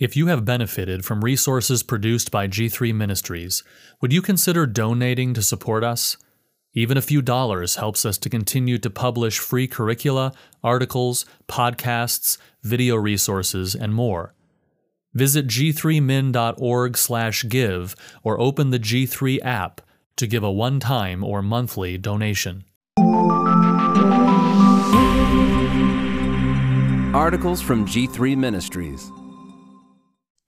If you have benefited from resources produced by G3 Ministries, would you consider donating to support us? Even a few dollars helps us to continue to publish free curricula, articles, podcasts, video resources, and more. Visit g3min.org/give or open the G3 app to give a one-time or monthly donation. Articles from G3 Ministries.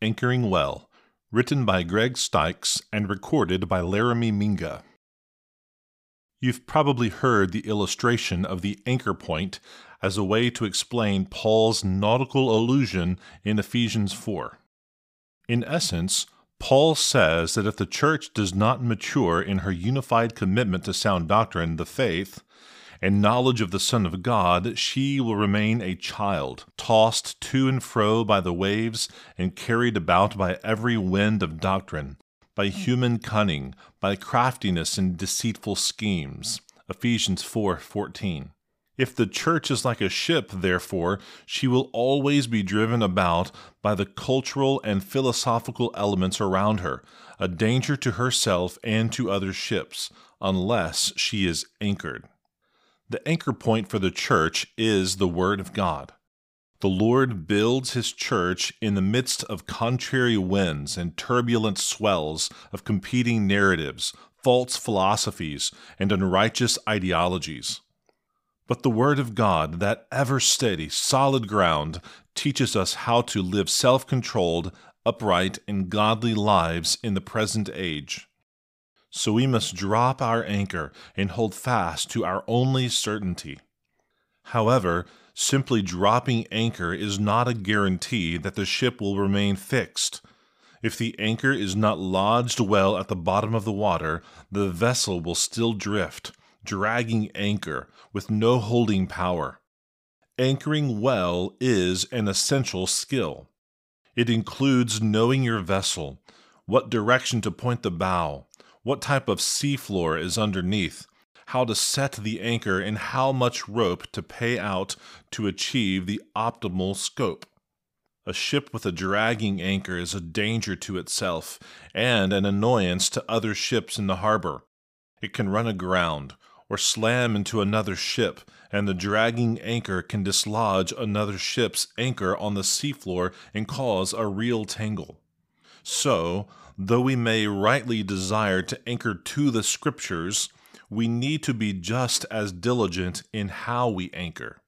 Anchoring Well, written by Greg Stiekes and recorded by Laramie Minga. You've probably heard the illustration of the anchor point as a way to explain Paul's nautical allusion in Ephesians 4. In essence, Paul says that if the church does not mature in her unified commitment to sound doctrine, the faith, and knowledge of the Son of God, she will remain a child, tossed to and fro by the waves and carried about by every wind of doctrine, by human cunning, by craftiness and deceitful schemes. Ephesians 4:14. If the church is like a ship, therefore, she will always be driven about by the cultural and philosophical elements around her, a danger to herself and to other ships, unless she is anchored. The anchor point for the church is the Word of God. The Lord builds his church in the midst of contrary winds and turbulent swells of competing narratives, false philosophies, and unrighteous ideologies. But the Word of God, that ever steady, solid ground, teaches us how to live self controlled, upright, and godly lives in the present age. So we must drop our anchor and hold fast to our only certainty. However, simply dropping anchor is not a guarantee that the ship will remain fixed. If the anchor is not lodged well at the bottom of the water, the vessel will still drift, dragging anchor with no holding power. Anchoring well is an essential skill. It includes knowing your vessel, what direction to point the bow, what type of seafloor is underneath, how to set the anchor, and how much rope to pay out to achieve the optimal scope. A ship with a dragging anchor is a danger to itself and an annoyance to other ships in the harbor. It can run aground or slam into another ship, and the dragging anchor can dislodge another ship's anchor on the seafloor and cause a real tangle. So, though we may rightly desire to anchor to the Scriptures, we need to be just as diligent in how we anchor.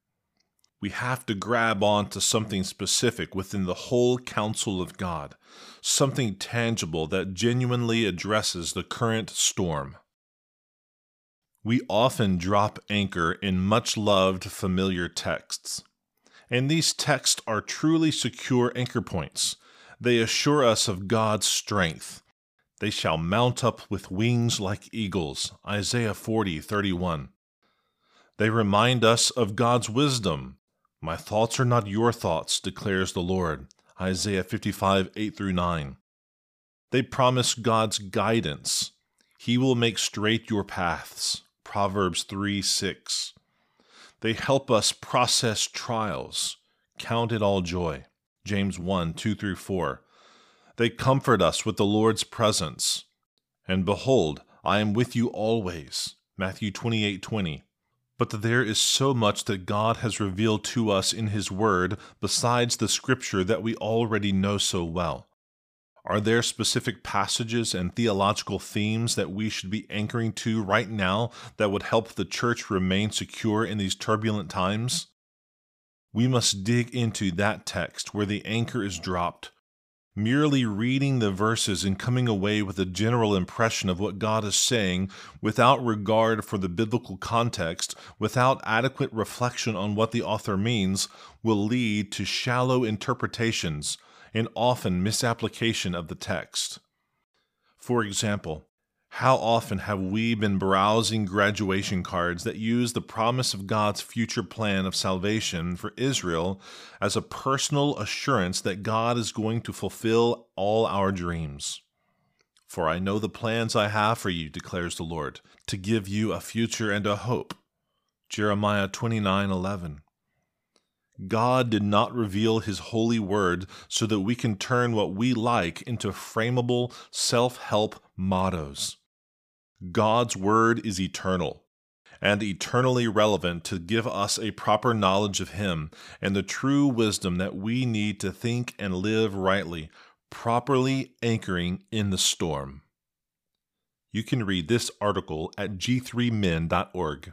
We have to grab on to something specific within the whole counsel of God, something tangible that genuinely addresses the current storm. We often drop anchor in much loved familiar texts. And these texts are truly secure anchor points they assure us of God's strength. They shall mount up with wings like eagles. Isaiah 40, 31. They remind us of God's wisdom. My thoughts are not your thoughts, declares the Lord. Isaiah 55, 8 through 9. They promise God's guidance. He will make straight your paths. Proverbs 3, 6. They help us process trials. Count it all joy. James 1 2 through 4. They comfort us with the Lord's presence. And behold, I am with you always. Matthew 28 20. But there is so much that God has revealed to us in His Word besides the Scripture that we already know so well. Are there specific passages and theological themes that we should be anchoring to right now that would help the church remain secure in these turbulent times? We must dig into that text where the anchor is dropped. Merely reading the verses and coming away with a general impression of what God is saying without regard for the biblical context, without adequate reflection on what the author means, will lead to shallow interpretations and often misapplication of the text. For example, how often have we been browsing graduation cards that use the promise of God's future plan of salvation for Israel as a personal assurance that God is going to fulfill all our dreams? For I know the plans I have for you, declares the Lord, to give you a future and a hope. Jeremiah 29:11. God did not reveal His holy word so that we can turn what we like into frameable self help mottos. God's word is eternal and eternally relevant to give us a proper knowledge of Him and the true wisdom that we need to think and live rightly, properly anchoring in the storm. You can read this article at g3min.org.